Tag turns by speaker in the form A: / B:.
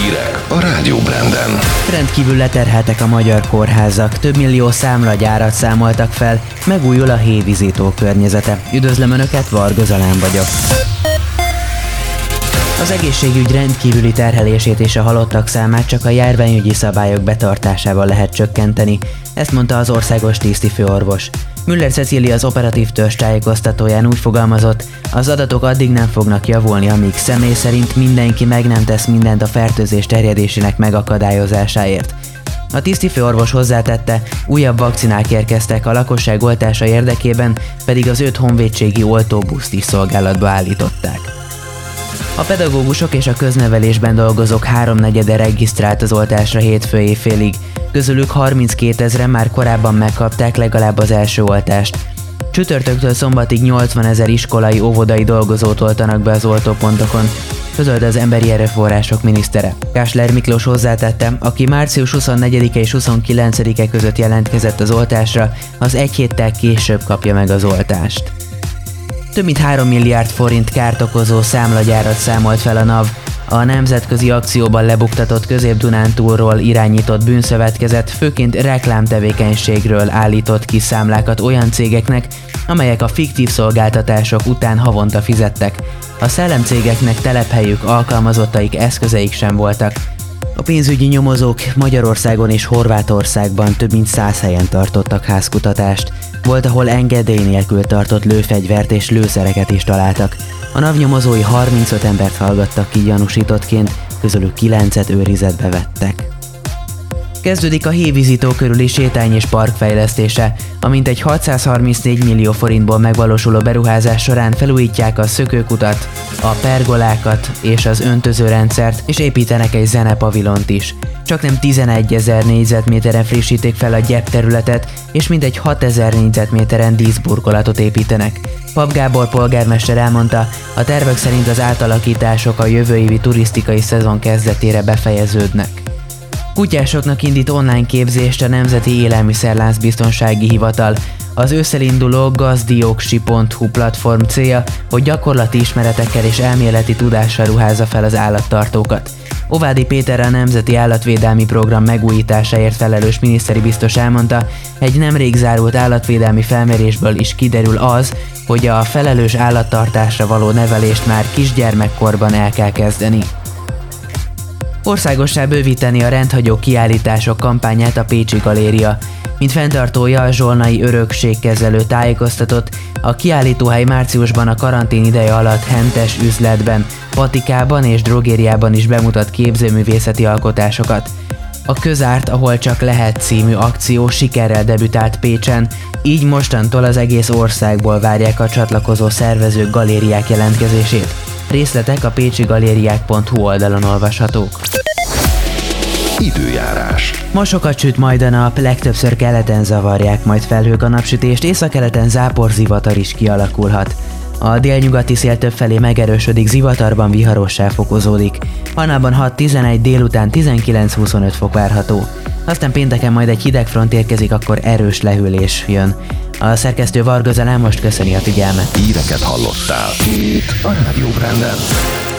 A: Hírek a Rádió Branden.
B: Rendkívül leterheltek a magyar kórházak, több millió számlagyárat számoltak fel, megújul a hévizító környezete. Üdvözlöm Önöket, Varga Zalán vagyok. Az egészségügy rendkívüli terhelését és a halottak számát csak a járványügyi szabályok betartásával lehet csökkenteni, ezt mondta az országos tisztifőorvos. Müller Cecília az operatív törzs tájékoztatóján úgy fogalmazott, az adatok addig nem fognak javulni, amíg személy szerint mindenki meg nem tesz mindent a fertőzés terjedésének megakadályozásáért. A tisztifőorvos hozzátette, újabb vakcinák érkeztek a lakosság oltása érdekében, pedig az öt honvédségi oltóbuszt is szolgálatba állították. A pedagógusok és a köznevelésben dolgozók háromnegyede regisztrált az oltásra hétfő éjfélig, közülük 32 ezeren már korábban megkapták legalább az első oltást. Csütörtöktől szombatig 80 ezer iskolai, óvodai dolgozót oltanak be az oltópontokon, közölte az Emberi Erőforrások minisztere. Kásler Miklós hozzátette, aki március 24-e és 29-e között jelentkezett az oltásra, az egy héttel később kapja meg az oltást. Több mint 3 milliárd forint kárt okozó számlagyárat számolt fel a NAV, a nemzetközi akcióban lebuktatott Közép-Dunántúlról irányított bűnszövetkezet főként reklámtevékenységről állított ki számlákat olyan cégeknek, amelyek a fiktív szolgáltatások után havonta fizettek. A szellemcégeknek telephelyük, alkalmazottaik, eszközeik sem voltak. A pénzügyi nyomozók Magyarországon és Horvátországban több mint száz helyen tartottak házkutatást. Volt, ahol engedély nélkül tartott lőfegyvert és lőszereket is találtak. A NAV nyomozói 35 embert hallgattak ki gyanúsítottként, közülük 9-et őrizetbe vettek. Kezdődik a hévizító körüli sétány és park fejlesztése, amint egy 634 millió forintból megvalósuló beruházás során felújítják a szökőkutat, a pergolákat és az öntözőrendszert, és építenek egy zenepavilont is. Csak nem 11 ezer négyzetméteren frissítik fel a gyep területet, és mindegy 6 ezer négyzetméteren díszburkolatot építenek. Pap Gábor polgármester elmondta, a tervek szerint az átalakítások a jövő évi turisztikai szezon kezdetére befejeződnek. Kutyásoknak indít online képzést a Nemzeti Élelmiszerlánc Biztonsági Hivatal. Az ősszel induló gazdioksi.hu platform célja, hogy gyakorlati ismeretekkel és elméleti tudással ruházza fel az állattartókat. Ovádi Péter a Nemzeti Állatvédelmi Program megújításáért felelős miniszteri biztos elmondta, egy nemrég zárult állatvédelmi felmérésből is kiderül az, hogy a felelős állattartásra való nevelést már kisgyermekkorban el kell kezdeni. Országossá bővíteni a rendhagyó kiállítások kampányát a Pécsi Galéria. Mint fenntartója a zsolnai örökségkezelő tájékoztatott, a kiállítóhely márciusban a karantén ideje alatt hentes üzletben, patikában és drogériában is bemutat képzőművészeti alkotásokat. A Közárt, ahol csak lehet című akció sikerrel debütált Pécsen, így mostantól az egész országból várják a csatlakozó szervezők galériák jelentkezését. Részletek a pécsigalériák.hu oldalon olvashatók.
A: Időjárás.
B: Ma sokat süt majd a nap, legtöbbször keleten zavarják majd felhők a napsütést, északkeleten záporzivatar is kialakulhat. A délnyugati szél többfelé megerősödik, zivatarban viharossá fokozódik. Hanában 6-11, délután 19-25 fok várható. Aztán pénteken majd egy hideg front érkezik, akkor erős lehűlés jön. A szerkesztő Varga Zalán most köszöni a figyelmet.
A: Híreket hallottál. Itt a Rádió Branden.